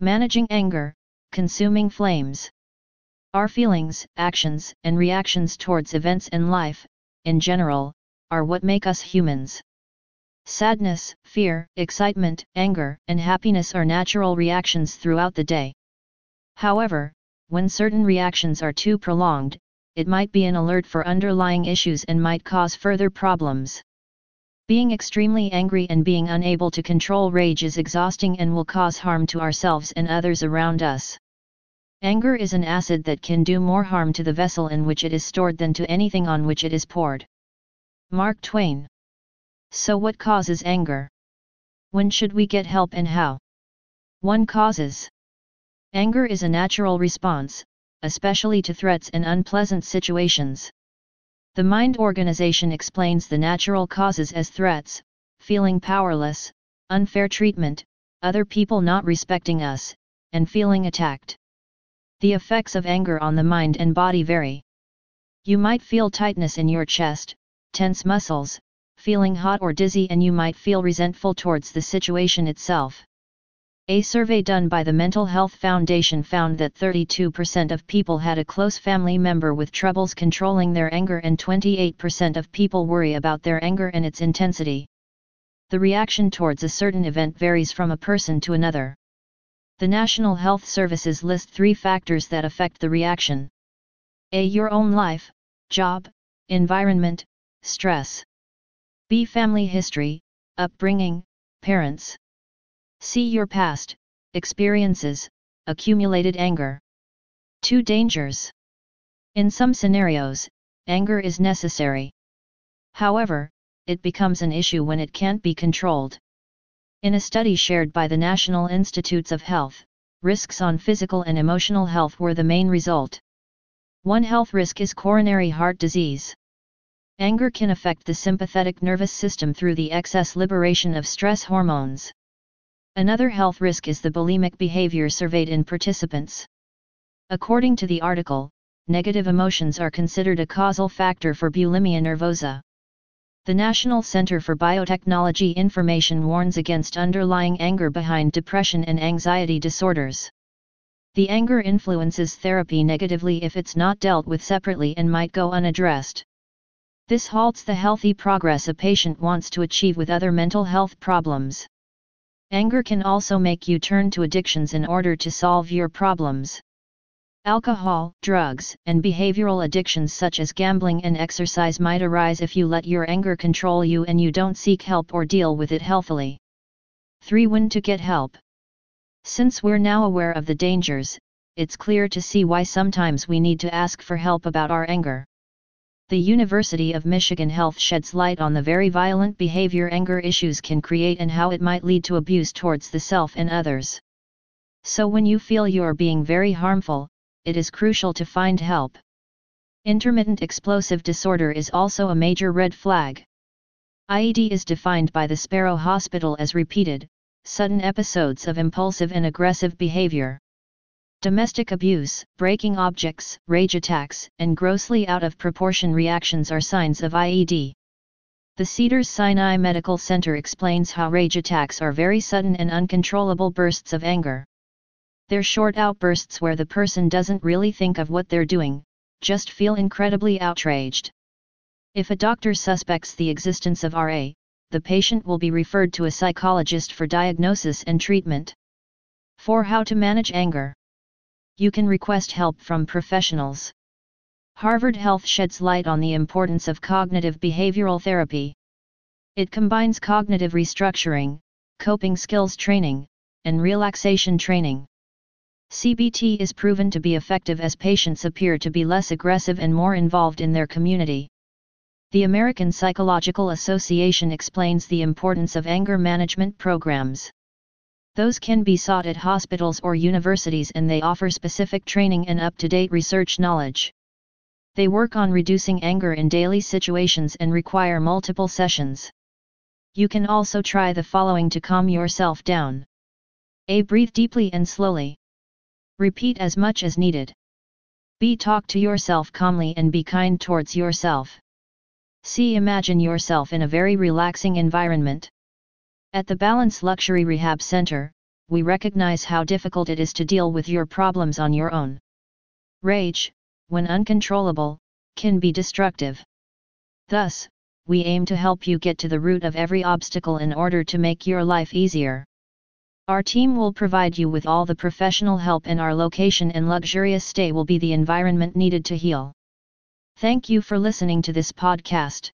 Managing anger, consuming flames. Our feelings, actions, and reactions towards events and life, in general, are what make us humans. Sadness, fear, excitement, anger, and happiness are natural reactions throughout the day. However, when certain reactions are too prolonged, it might be an alert for underlying issues and might cause further problems. Being extremely angry and being unable to control rage is exhausting and will cause harm to ourselves and others around us. Anger is an acid that can do more harm to the vessel in which it is stored than to anything on which it is poured. Mark Twain. So what causes anger? When should we get help and how? 1 causes. Anger is a natural response, especially to threats and unpleasant situations. The mind organization explains the natural causes as threats, feeling powerless, unfair treatment, other people not respecting us, and feeling attacked. The effects of anger on the mind and body vary. You might feel tightness in your chest, tense muscles, feeling hot or dizzy and you might feel resentful towards the situation itself. A survey done by the Mental Health Foundation found that 32% of people had a close family member with troubles controlling their anger and 28% of people worry about their anger and its intensity. The reaction towards a certain event varies from a person to another. The National Health Services list three factors that affect the reaction. A. Your own life, job, environment, stress. B. Family history, upbringing, parents. C your past, experiences, accumulated anger. 2 dangers. In some scenarios, anger is necessary. However, it becomes an issue when it can't be controlled. In a study shared by the National Institutes of Health, risks on physical and emotional health were the main result. One health risk is coronary heart disease. Anger can affect the sympathetic nervous system through the excess liberation of stress hormones. Another health risk is the bulimic behavior surveyed in participants. According to the article, negative emotions are considered a causal factor for bulimia nervosa. The National Center for Biotechnology Information warns against underlying anger behind depression and anxiety disorders. The anger influences therapy negatively if it's not dealt with separately and might go unaddressed. This halts the healthy progress a patient wants to achieve with other mental health problems. Anger can also make you turn to addictions in order to solve your problems. Alcohol, drugs, and behavioral addictions such as gambling and exercise might arise if you let your anger control you and you don't seek help or deal with it healthily. 3. When to get help. Since we're now aware of the dangers, it's clear to see why sometimes we need to ask for help about our anger. The University of Michigan Health sheds light on the very violent behavior anger issues can create and how it might lead to abuse towards the self and others. So when you feel you're being very harmful, it is crucial to find help. Intermittent explosive disorder is also a major red flag. IED is defined by the Sparrow Hospital as repeated, sudden episodes of impulsive and aggressive behavior. Domestic abuse, breaking objects, rage attacks, and grossly out of proportion reactions are signs of IED. The Cedars Sinai Medical Center explains how rage attacks are very sudden and uncontrollable bursts of anger. They're short outbursts where the person doesn't really think of what they're doing, just feel incredibly outraged. If a doctor suspects the existence of RA, the patient will be referred to a psychologist for diagnosis and treatment. For how to manage anger you can request help from professionals. Harvard Health sheds light on the importance of cognitive behavioral therapy. It combines cognitive restructuring, coping skills training, and relaxation training. CBT is proven to be effective as patients appear to be less aggressive and more involved in their community. The American Psychological Association explains the importance of anger management programs. Those can be sought at hospitals or universities and they offer specific training and up-to-date research knowledge. They work on reducing anger in daily situations and require multiple sessions. You can also try the following to calm yourself down. A. Breathe deeply and slowly. Repeat as much as needed. B. Talk to yourself calmly and be kind towards yourself. C. Imagine yourself in a very relaxing environment. At the Balance Luxury Rehab Center, we recognize how difficult it is to deal with your problems on your own. Rage, when uncontrollable, can be destructive. Thus, we aim to help you get to the root of every obstacle in order to make your life easier. Our team will provide you with all the professional help and our location and luxurious stay will be the environment needed to heal. Thank you for listening to this podcast.